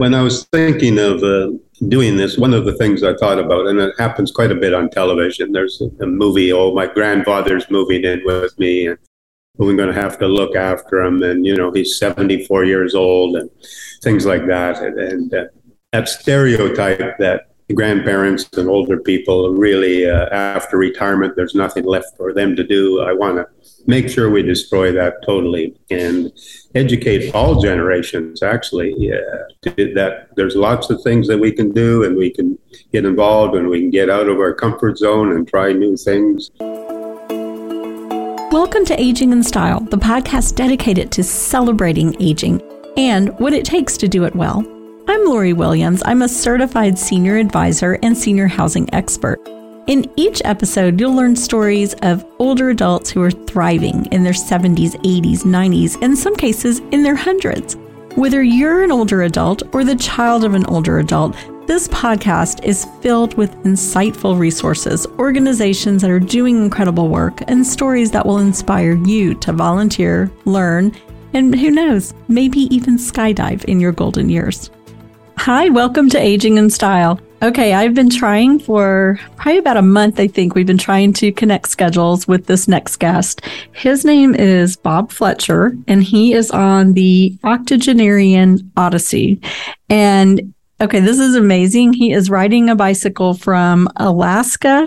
When I was thinking of uh, doing this, one of the things I thought about, and it happens quite a bit on television, there's a, a movie, oh, my grandfather's moving in with me, and we're going to have to look after him. And, you know, he's 74 years old and things like that. And, and uh, that stereotype that grandparents and older people really, uh, after retirement, there's nothing left for them to do. I want to make sure we destroy that totally and educate all generations actually uh, that there's lots of things that we can do and we can get involved and we can get out of our comfort zone and try new things. Welcome to Aging in Style, the podcast dedicated to celebrating aging and what it takes to do it well. I'm Lori Williams. I'm a certified senior advisor and senior housing expert. In each episode, you'll learn stories of older adults who are thriving in their 70s, 80s, 90s, and in some cases in their hundreds. Whether you're an older adult or the child of an older adult, this podcast is filled with insightful resources, organizations that are doing incredible work, and stories that will inspire you to volunteer, learn, and who knows, maybe even skydive in your golden years. Hi, welcome to Aging in Style. Okay, I've been trying for probably about a month, I think. We've been trying to connect schedules with this next guest. His name is Bob Fletcher, and he is on the Octogenarian Odyssey. And okay, this is amazing. He is riding a bicycle from Alaska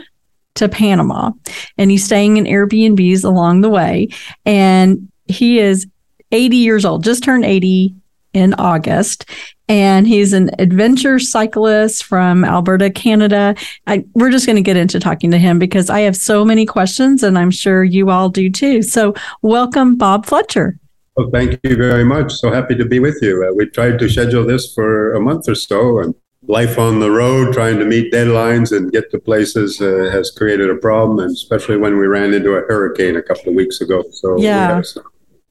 to Panama, and he's staying in Airbnbs along the way. And he is 80 years old, just turned 80 in August and he's an adventure cyclist from Alberta, Canada. I, we're just going to get into talking to him because I have so many questions, and I'm sure you all do too. So, welcome, Bob Fletcher. Well, thank you very much. So happy to be with you. Uh, we tried to schedule this for a month or so, and life on the road, trying to meet deadlines and get to places, uh, has created a problem, and especially when we ran into a hurricane a couple of weeks ago. So yeah.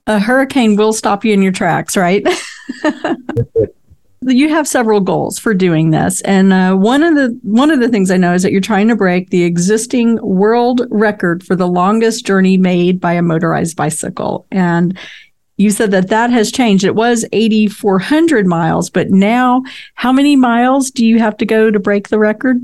A hurricane will stop you in your tracks, right? you have several goals for doing this. And uh, one of the one of the things i know is that you're trying to break the existing world record for the longest journey made by a motorized bicycle. And you said that that has changed. It was 8400 miles but now how many miles do you have to go to break the record?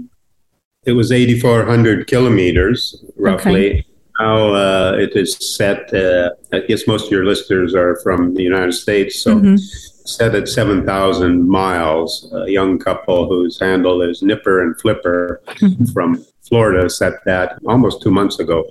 It was 8400 kilometers roughly. Okay. now uh, it is set uh, i guess most of your listeners are from the united states so mm-hmm set at 7,000 miles. A young couple whose handle is Nipper and Flipper from Florida set that almost two months ago.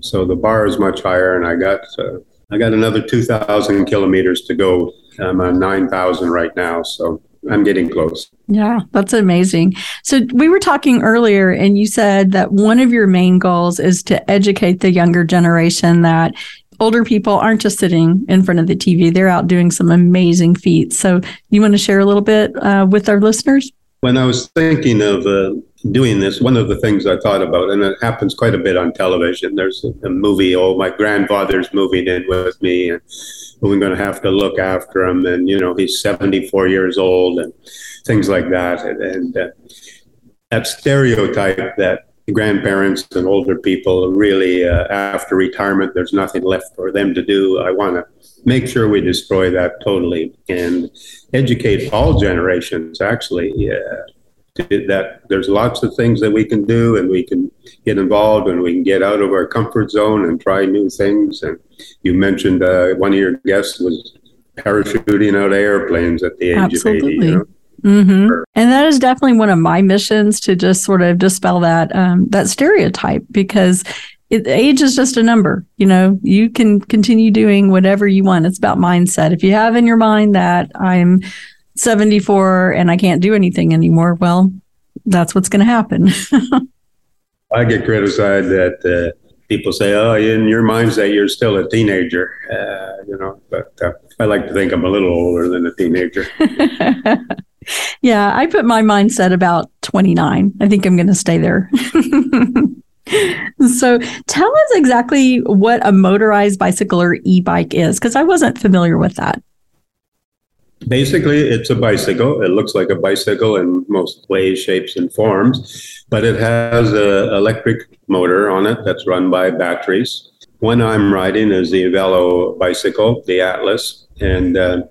So the bar is much higher, and I got uh, I got another 2,000 kilometers to go. I'm on 9,000 right now, so I'm getting close. Yeah, that's amazing. So we were talking earlier, and you said that one of your main goals is to educate the younger generation that older people aren't just sitting in front of the TV, they're out doing some amazing feats. So, you want to share a little bit uh, with our listeners? When I was thinking of uh, doing this, one of the things I thought about, and it happens quite a bit on television, there's a, a movie, oh, my grandfather's moving in with me, and we're going to have to look after him. And, you know, he's 74 years old, and things like that. And, and uh, that stereotype that grandparents and older people really uh, after retirement there's nothing left for them to do i want to make sure we destroy that totally and educate all generations actually uh, that there's lots of things that we can do and we can get involved and we can get out of our comfort zone and try new things and you mentioned uh, one of your guests was parachuting out of airplanes at the age Absolutely. of 80 you know? Mm-hmm. And that is definitely one of my missions to just sort of dispel that um, that stereotype because it, age is just a number. You know, you can continue doing whatever you want. It's about mindset. If you have in your mind that I'm 74 and I can't do anything anymore, well, that's what's going to happen. I get criticized that uh, people say, "Oh, in your mindset, you're still a teenager," uh, you know. But uh, I like to think I'm a little older than a teenager. yeah, I put my mindset about 29. I think I'm going to stay there. so tell us exactly what a motorized bicycle or e-bike is because I wasn't familiar with that. Basically, it's a bicycle. It looks like a bicycle in most ways, shapes, and forms, but it has an electric motor on it that's run by batteries. One I'm riding is the Evelo bicycle, the Atlas, and uh,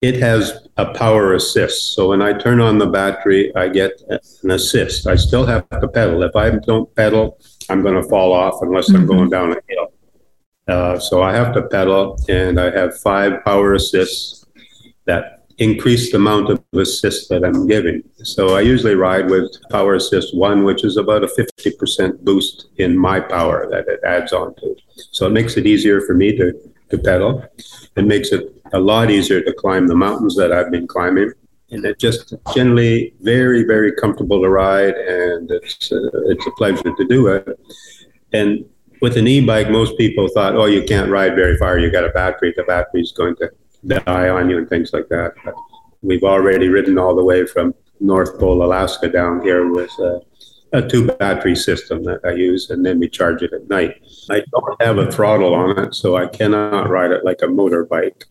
it has a power assist. So when I turn on the battery, I get an assist. I still have to pedal. If I don't pedal, I'm going to fall off unless mm-hmm. I'm going down a hill. Uh, so I have to pedal, and I have five power assists that increase the amount of assist that I'm giving. So I usually ride with power assist one, which is about a 50% boost in my power that it adds on to. So it makes it easier for me to, to pedal. It makes it a lot easier to climb the mountains that I've been climbing. And it's just generally very, very comfortable to ride, and it's uh, it's a pleasure to do it. And with an e-bike, most people thought, "Oh, you can't ride very far. You got a battery. The battery's going to die on you and things like that." But we've already ridden all the way from North Pole, Alaska, down here with uh, a two battery system that I use, and then we charge it at night. I don't have a throttle on it, so I cannot ride it like a motorbike.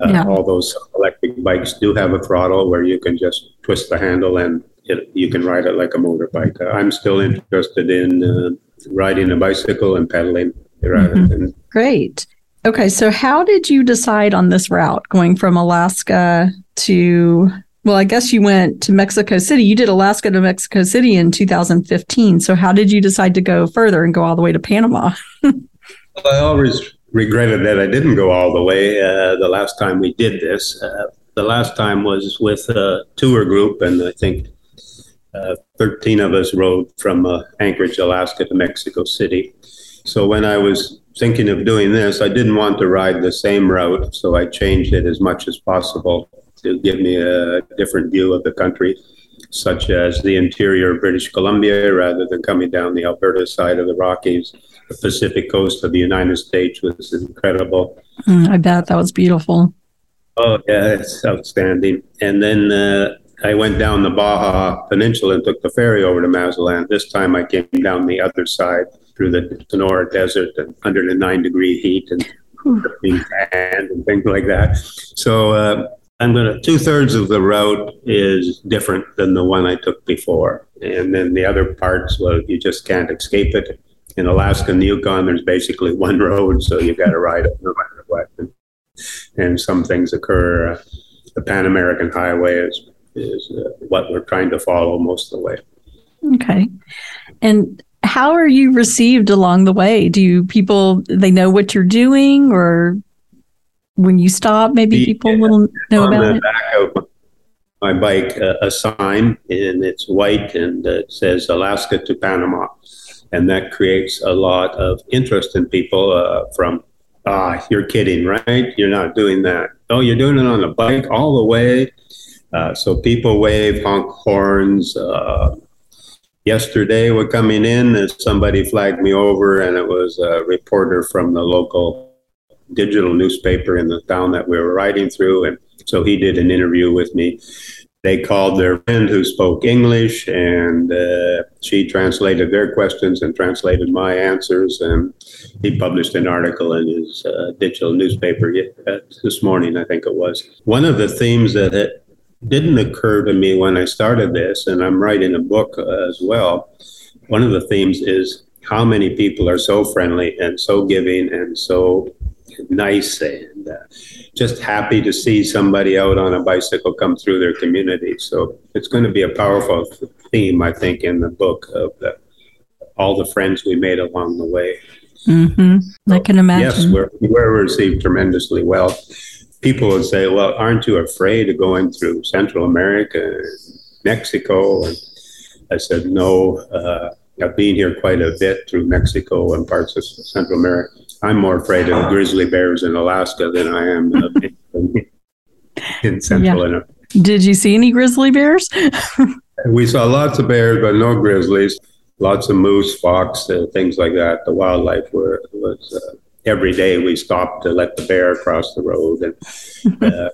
Uh, yeah. All those electric bikes do have a throttle where you can just twist the handle and it, you can ride it like a motorbike. Uh, I'm still interested in uh, riding a bicycle and pedaling mm-hmm. than. Great. Okay, so how did you decide on this route going from Alaska to? Well, I guess you went to Mexico City. You did Alaska to Mexico City in 2015. So how did you decide to go further and go all the way to Panama? I always regretted that I didn't go all the way uh, the last time we did this. Uh, the last time was with a tour group, and I think uh, 13 of us rode from uh, Anchorage, Alaska to Mexico City. So when I was thinking of doing this, I didn't want to ride the same route, so I changed it as much as possible to give me a different view of the country, such as the interior of British Columbia rather than coming down the Alberta side of the Rockies the Pacific coast of the United States was incredible. Mm, I bet that was beautiful. Oh yeah, it's outstanding. And then uh, I went down the Baja Peninsula and took the ferry over to Mazatlan. This time I came down the other side through the Sonora Desert the nine degree heat and sand and things like that. So uh, I'm gonna two thirds of the route is different than the one I took before, and then the other parts, well, you just can't escape it in Alaska and the Yukon, there's basically one road, so you've got to ride it no matter what. And, and some things occur. The Pan American Highway is is uh, what we're trying to follow most of the way. Okay, and how are you received along the way? Do you people they know what you're doing, or when you stop, maybe people will know about it? Back of my bike, uh, a sign, and it's white, and it says Alaska to Panama and that creates a lot of interest in people uh, from ah you're kidding right you're not doing that oh you're doing it on a bike all the way uh, so people wave honk horns uh, yesterday we're coming in and somebody flagged me over and it was a reporter from the local digital newspaper in the town that we were riding through and so he did an interview with me they called their friend who spoke English, and uh, she translated their questions and translated my answers. And he published an article in his uh, digital newspaper uh, this morning, I think it was. One of the themes that it didn't occur to me when I started this, and I'm writing a book uh, as well. One of the themes is how many people are so friendly and so giving and so nice and uh, just happy to see somebody out on a bicycle come through their community. So it's going to be a powerful theme, I think, in the book of the, all the friends we made along the way. Mm-hmm. So, I can imagine. Yes, we're, we're received tremendously well. People would say, "Well, aren't you afraid of going through Central America, and Mexico?" And I said, "No." Uh, I've been here quite a bit through Mexico and parts of Central America. I'm more afraid of grizzly bears in Alaska than I am in Central yeah. Did you see any grizzly bears? we saw lots of bears, but no grizzlies. Lots of moose, fox, uh, things like that. The wildlife were, was uh, every day we stopped to let the bear cross the road, and uh,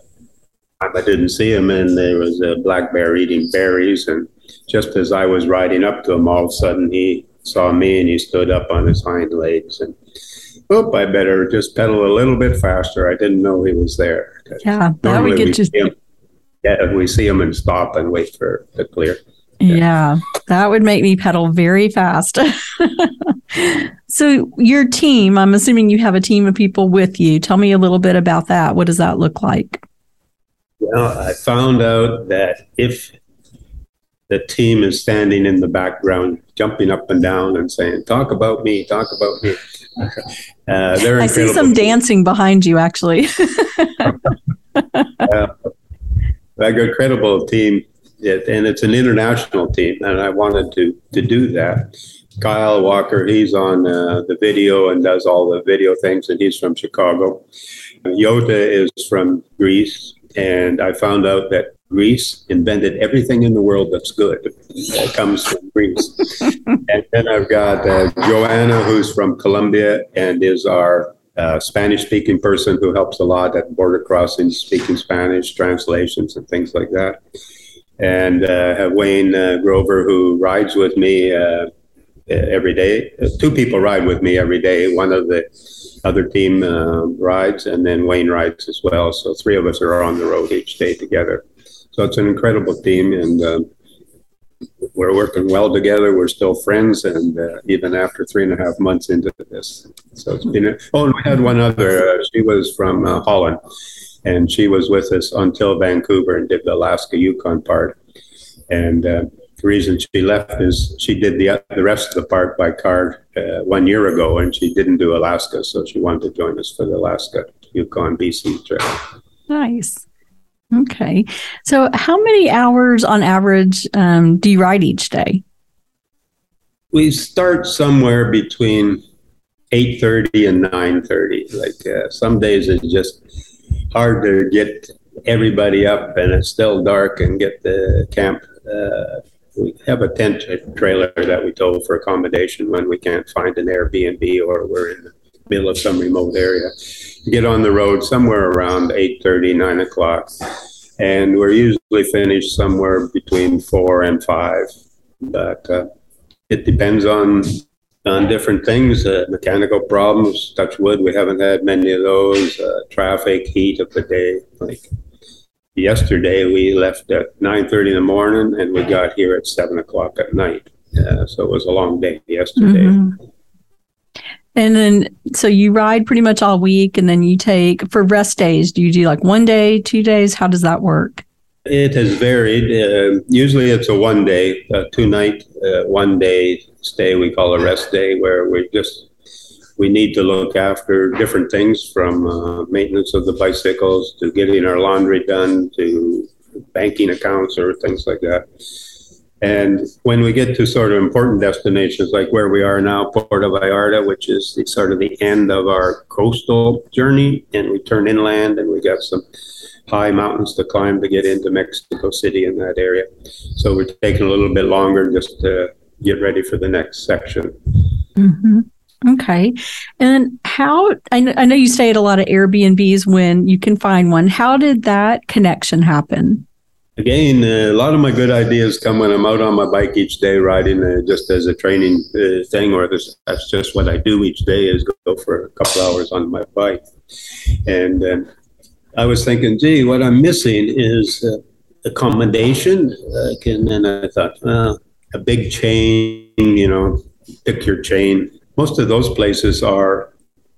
I didn't see him. And there was a black bear eating berries, and just as I was riding up to him, all of a sudden he saw me and he stood up on his hind legs and oh, I better just pedal a little bit faster. I didn't know he was there. Yeah, that would get you. Him, yeah, we see him and stop and wait for the clear. Yeah. yeah, that would make me pedal very fast. so, your team, I'm assuming you have a team of people with you. Tell me a little bit about that. What does that look like? Well, I found out that if the team is standing in the background, jumping up and down and saying, "Talk about me, talk about me." Uh, they're I see some dancing behind you, actually. uh, a good, credible team, and it's an international team, and I wanted to to do that. Kyle Walker, he's on uh, the video and does all the video things, and he's from Chicago. Yota is from Greece, and I found out that Greece invented everything in the world that's good that comes from Greece. and then I've got uh, Joanna, who's from Colombia and is our uh, Spanish speaking person who helps a lot at border crossings, speaking Spanish, translations, and things like that. And uh, have Wayne uh, Grover, who rides with me uh, every day. Two people ride with me every day. One of the other team uh, rides, and then Wayne rides as well. So three of us are on the road each day together. So it's an incredible team, and uh, we're working well together. We're still friends, and uh, even after three and a half months into this, so it's been. A, oh, and we had one other. Uh, she was from uh, Holland, and she was with us until Vancouver and did the Alaska Yukon part, and uh, the reason she left is she did the the rest of the part by car uh, one year ago, and she didn't do Alaska, so she wanted to join us for the Alaska Yukon BC trip. Nice. Okay, so how many hours on average um, do you ride each day? We start somewhere between eight thirty and nine thirty. Like uh, some days it's just hard to get everybody up, and it's still dark, and get the camp uh, we have a tent trailer that we tow for accommodation when we can't find an Airbnb or we're in the middle of some remote area. Get on the road somewhere around 8.30, 9 o'clock. And we're usually finished somewhere between 4 and 5. But uh, it depends on on different things, uh, mechanical problems, touch wood, we haven't had many of those, uh, traffic, heat of the day, like yesterday we left at 9.30 in the morning and we got here at 7 o'clock at night. Uh, so it was a long day yesterday. Mm-hmm. and then so you ride pretty much all week and then you take for rest days do you do like one day two days? How does that work? It has varied. Uh, usually it's a one day uh, two night uh, one day stay we call a rest day where we just we need to look after different things from uh, maintenance of the bicycles to getting our laundry done to banking accounts or things like that. And when we get to sort of important destinations like where we are now, Puerto Vallarta, which is the, sort of the end of our coastal journey, and we turn inland and we got some high mountains to climb to get into Mexico City in that area. So we're taking a little bit longer just to get ready for the next section. Mm-hmm. Okay. And how, I, know you stay at a lot of Airbnbs when you can find one. How did that connection happen? Again, uh, a lot of my good ideas come when I'm out on my bike each day riding uh, just as a training uh, thing, or this, that's just what I do each day is go for a couple hours on my bike. And uh, I was thinking, gee, what I'm missing is uh, accommodation. and then I thought, well, a big chain, you know, pick your chain most of those places are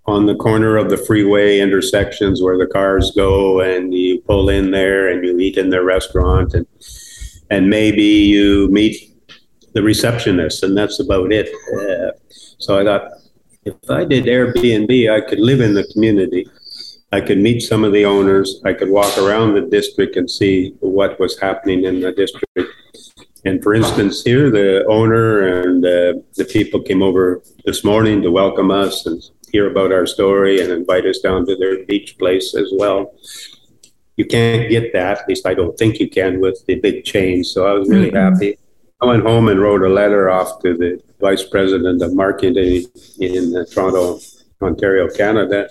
on the corner of the freeway intersections where the cars go and you pull in there and you eat in their restaurant and and maybe you meet the receptionist and that's about it. Uh, so i thought if i did airbnb i could live in the community. I could meet some of the owners. I could walk around the district and see what was happening in the district and for instance, here the owner and uh, the people came over this morning to welcome us and hear about our story and invite us down to their beach place as well. You can't get that, at least I don't think you can, with the big chains. So I was really mm-hmm. happy. I went home and wrote a letter off to the vice president of marketing in uh, Toronto, Ontario, Canada.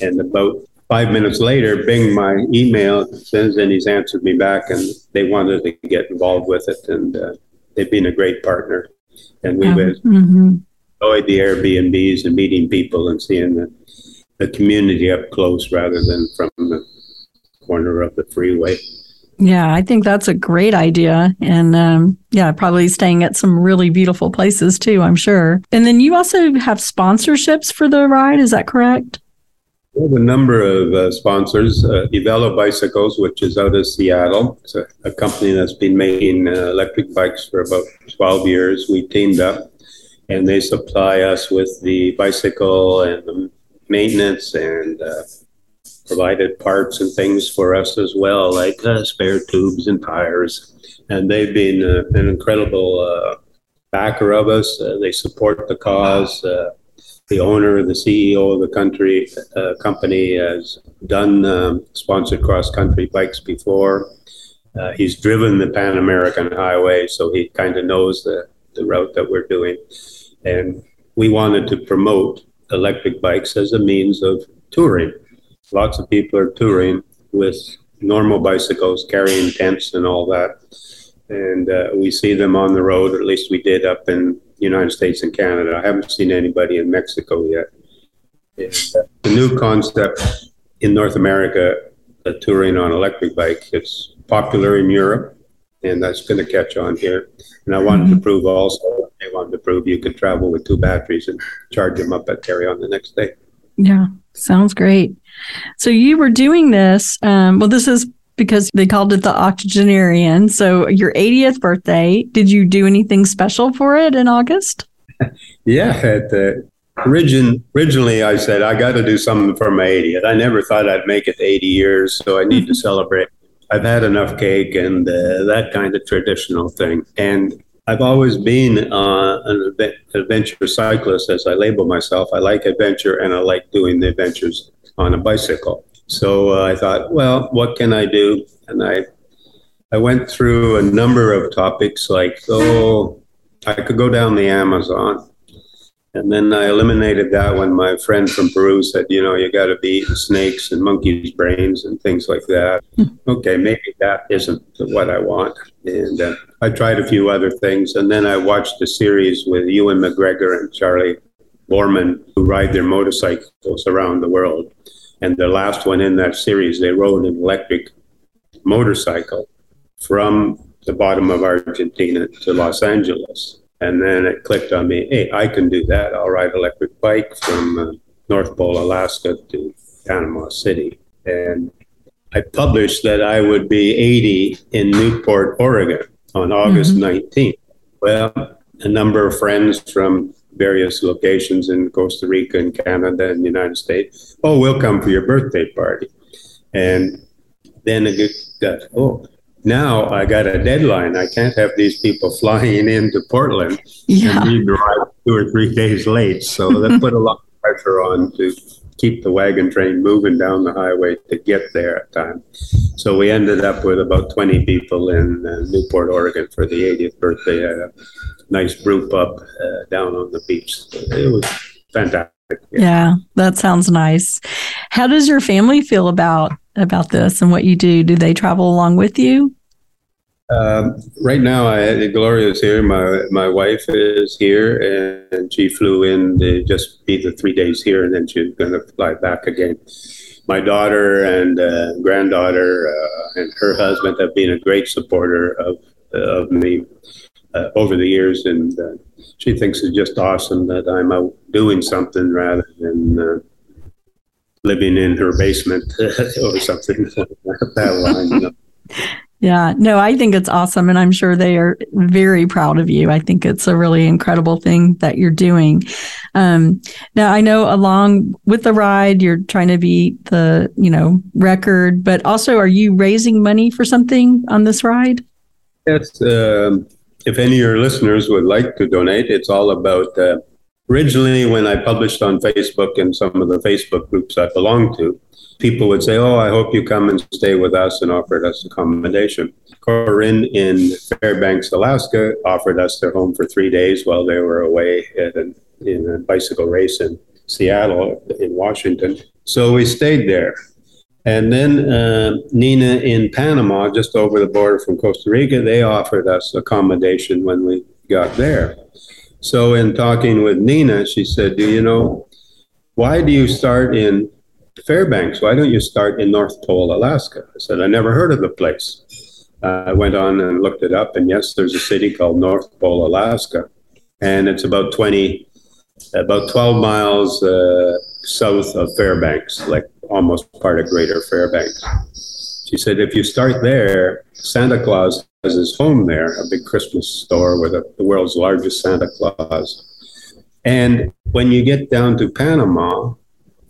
And about five minutes later, Bing, my email sends and he's answered me back, and they wanted to get involved with it, and uh, they've been a great partner, and we've mm-hmm. enjoyed the Airbnbs and meeting people and seeing the, the community up close rather than from the corner of the freeway. Yeah, I think that's a great idea. And um, yeah, probably staying at some really beautiful places too, I'm sure. And then you also have sponsorships for the ride. Is that correct? We have a number of uh, sponsors. Uh, Evelo Bicycles, which is out of Seattle. It's a, a company that's been making uh, electric bikes for about 12 years. We teamed up and they supply us with the bicycle and the maintenance and uh, provided parts and things for us as well, like uh, spare tubes and tires. And they've been uh, an incredible uh, backer of us. They support the cause. The owner, the CEO of the country uh, company, has done um, sponsored cross country bikes before. Uh, he's driven the Pan American Highway, so he kind of knows the, the route that we're doing. And we wanted to promote electric bikes as a means of touring. Lots of people are touring with normal bicycles, carrying tents and all that. And uh, we see them on the road, at least we did up in United States and Canada. I haven't seen anybody in Mexico yet. It's uh, the new concept in North America, uh, touring on electric bike. It's popular in Europe, and that's going to catch on here. And I wanted mm-hmm. to prove also, I wanted to prove you could travel with two batteries and charge them up at carry on the next day. Yeah, sounds great. So you were doing this. Um, well, this is because they called it the octogenarian. So your 80th birthday, did you do anything special for it in August? yeah, at the origin originally I said I got to do something for my 80th. I never thought I'd make it 80 years, so I need to celebrate. I've had enough cake and uh, that kind of traditional thing, and I've always been uh, an adventure cyclist, as I label myself. I like adventure and I like doing the adventures on a bicycle. So uh, I thought, well, what can I do? And I, I went through a number of topics like, oh, I could go down the Amazon. And then I eliminated that when my friend from Peru said, you know, you got to be eating snakes and monkeys' brains and things like that. Hmm. okay, maybe that isn't what I want. And uh, I tried a few other things. And then I watched a series with Ewan McGregor and Charlie Boorman who ride their motorcycles around the world. And the last one in that series, they rode an electric motorcycle from the bottom of Argentina to Los Angeles. And then it clicked on me, hey, I can do that. I'll ride electric bike from uh, North Pole, Alaska to Panama City. And I published that I would be 80 in Newport, Oregon on August mm-hmm. 19th. Well, a number of friends from various locations in Costa Rica and Canada and the United States. Oh, we'll come for your birthday party. And then it got, oh, now I got a deadline. I can't have these people flying into Portland yeah. and be drive two or three days late. So that put a lot of pressure on to keep the wagon train moving down the highway to get there at time. So we ended up with about 20 people in uh, Newport, Oregon for the 80th birthday. Uh, nice brew pub uh, down on the beach. It was fantastic. Yeah. yeah, that sounds nice. How does your family feel about about this and what you do? Do they travel along with you? Um, right now, I, Gloria is here. My my wife is here, and she flew in to just be the three days here, and then she's going to fly back again. My daughter and uh, granddaughter uh, and her husband have been a great supporter of of me uh, over the years, and uh, she thinks it's just awesome that I'm out doing something rather than uh, living in her basement or something that line. You know? Yeah, no, I think it's awesome. And I'm sure they are very proud of you. I think it's a really incredible thing that you're doing. Um, now, I know along with the ride, you're trying to beat the, you know, record, but also are you raising money for something on this ride? Yes. Um, if any of your listeners would like to donate, it's all about. Uh, originally, when I published on Facebook and some of the Facebook groups I belong to, people would say, "Oh, I hope you come and stay with us," and offered us accommodation. Corinne in Fairbanks, Alaska, offered us their home for three days while they were away in, in a bicycle race in Seattle, in Washington. So we stayed there. And then uh, Nina in Panama, just over the border from Costa Rica, they offered us accommodation when we got there. So, in talking with Nina, she said, Do you know, why do you start in Fairbanks? Why don't you start in North Pole, Alaska? I said, I never heard of the place. Uh, I went on and looked it up, and yes, there's a city called North Pole, Alaska, and it's about 20, about 12 miles uh, south of Fairbanks, like almost part of Greater Fairbanks. She said, if you start there, Santa Claus has his home there, a big Christmas store with a, the world's largest Santa Claus. And when you get down to Panama,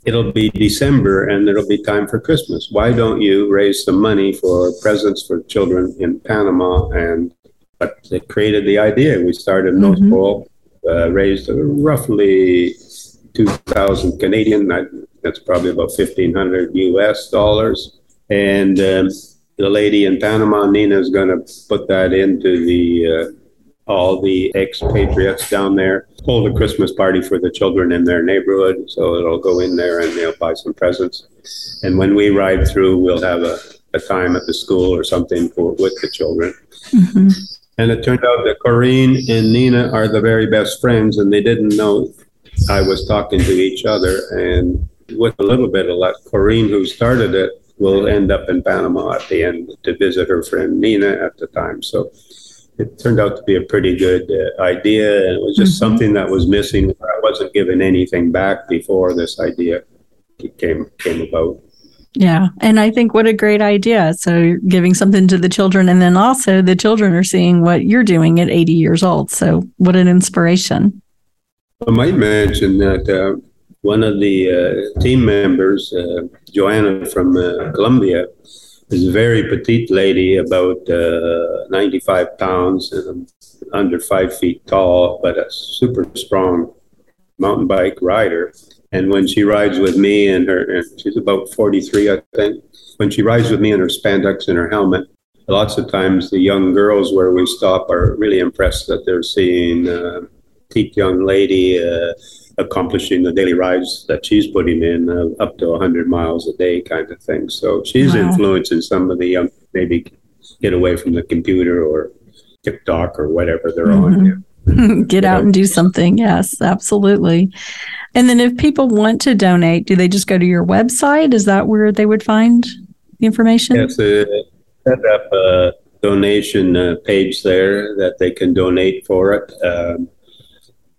it'll be December and it'll be time for Christmas. Why don't you raise some money for presents for children in Panama? And but it created the idea. We started North mm-hmm. Pole, uh, raised roughly 2,000 Canadian. That's probably about 1,500 US dollars. And um, the lady in Panama, Nina, is going to put that into the uh, all the expatriates down there hold a Christmas party for the children in their neighborhood. So it'll go in there and they'll buy some presents. And when we ride through, we'll have a, a time at the school or something for with the children. Mm-hmm. And it turned out that Corinne and Nina are the very best friends, and they didn't know I was talking to each other. And with a little bit of luck, Corinne, who started it, will end up in Panama at the end to visit her friend Nina at the time. So it turned out to be a pretty good uh, idea. And it was just mm-hmm. something that was missing. I wasn't given anything back before this idea came came about. Yeah. And I think what a great idea. So giving something to the children and then also the children are seeing what you're doing at 80 years old. So what an inspiration. I might mention that uh, one of the uh, team members, uh, Joanna from uh, Colombia, is a very petite lady, about uh, 95 pounds and under five feet tall, but a super strong mountain bike rider. And when she rides with me and her, she's about 43, I think, when she rides with me in her spandex and her helmet, lots of times the young girls where we stop are really impressed that they're seeing a petite young lady uh, accomplishing the daily rides that she's putting in uh, up to 100 miles a day kind of thing. So she's wow. influencing some of the young, maybe get away from the computer or TikTok or whatever they're mm-hmm. on. get out and do something. Yes, absolutely. And then if people want to donate, do they just go to your website? Is that where they would find the information? Yes, uh, set up a donation uh, page there that they can donate for it. Um,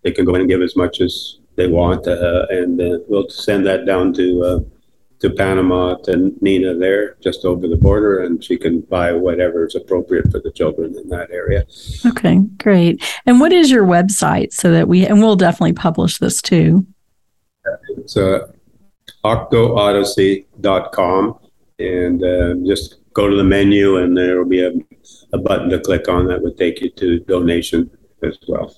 they can go in and give as much as they want, uh, and uh, we'll send that down to uh, to Panama to Nina there, just over the border, and she can buy whatever is appropriate for the children in that area. Okay, great. And what is your website so that we and we'll definitely publish this too. It's uh, octoodyssey.com, and uh, just go to the menu, and there will be a, a button to click on that would take you to donation as well.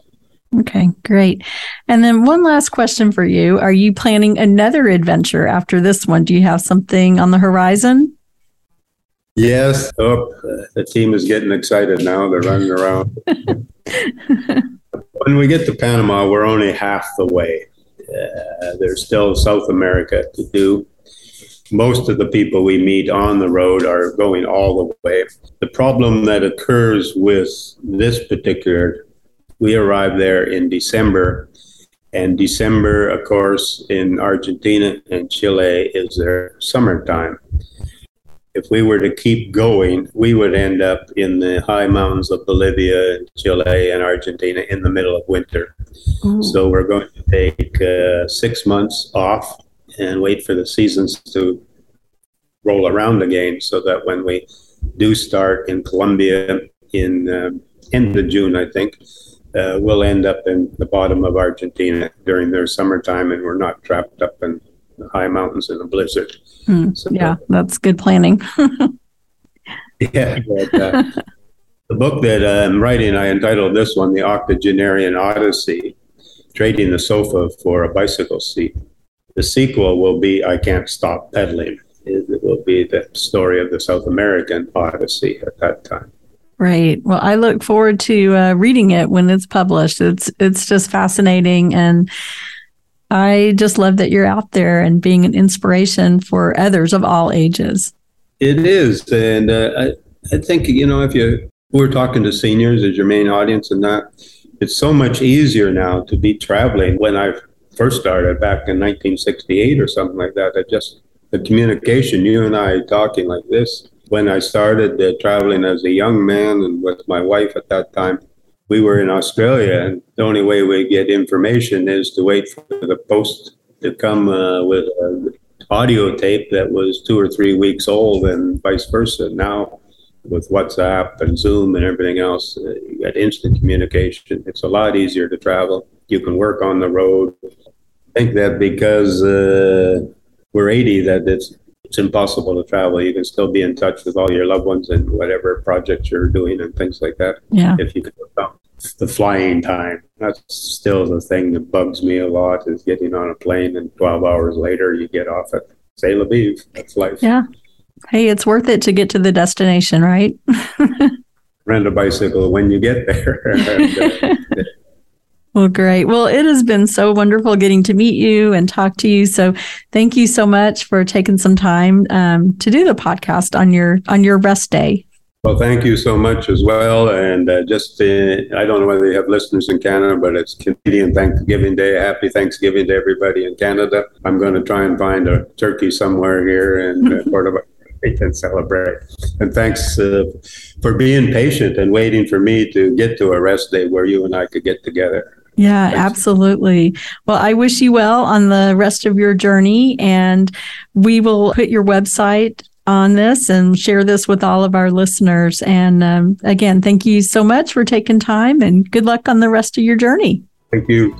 Okay, great. And then one last question for you. Are you planning another adventure after this one? Do you have something on the horizon? Yes. Oh, the team is getting excited now. They're running around. when we get to Panama, we're only half the way. Uh, there's still South America to do. Most of the people we meet on the road are going all the way. The problem that occurs with this particular we arrived there in December. And December, of course, in Argentina and Chile is their summertime. If we were to keep going, we would end up in the high mountains of Bolivia, Chile, and Argentina in the middle of winter. Ooh. So we're going to take uh, six months off and wait for the seasons to roll around again so that when we do start in Colombia in uh, end of June, I think, uh, will end up in the bottom of Argentina during their summertime, and we're not trapped up in the high mountains in a blizzard. Mm, so, yeah, that's good planning. yeah, but, uh, the book that I'm writing, I entitled this one "The Octogenarian Odyssey: Trading the Sofa for a Bicycle Seat." The sequel will be "I Can't Stop Pedaling." It will be the story of the South American Odyssey at that time. Right. Well, I look forward to uh, reading it when it's published. It's it's just fascinating, and I just love that you're out there and being an inspiration for others of all ages. It is, and uh, I I think you know if you we're talking to seniors as your main audience, and that it's so much easier now to be traveling. When I first started back in 1968 or something like that, I just the communication, you and I talking like this when I started uh, traveling as a young man and with my wife at that time, we were in Australia, and the only way we get information is to wait for the post to come uh, with an audio tape that was two or three weeks old, and vice versa. Now, with WhatsApp and Zoom and everything else, uh, you got instant communication. It's a lot easier to travel. You can work on the road. I think that because uh, we're 80, that it's it's impossible to travel. You can still be in touch with all your loved ones and whatever projects you're doing and things like that. Yeah. If you could the flying time. That's still the thing that bugs me a lot is getting on a plane and 12 hours later you get off at Say Lviv. That's life. Yeah. Hey, it's worth it to get to the destination, right? Rent a bicycle when you get there. well, great. Well, it has been so wonderful getting to meet you and talk to you. So, thank you so much for taking some time um, to do the podcast on your on your rest day. Well, thank you so much as well. And uh, just, uh, I don't know whether you have listeners in Canada, but it's Canadian Thanksgiving Day. Happy Thanksgiving to everybody in Canada. I'm going to try and find a turkey somewhere here in uh, Puerto we can celebrate. And thanks uh, for being patient and waiting for me to get to a rest day where you and I could get together. Yeah, absolutely. Well, I wish you well on the rest of your journey, and we will put your website on this and share this with all of our listeners. And um, again, thank you so much for taking time and good luck on the rest of your journey. Thank you.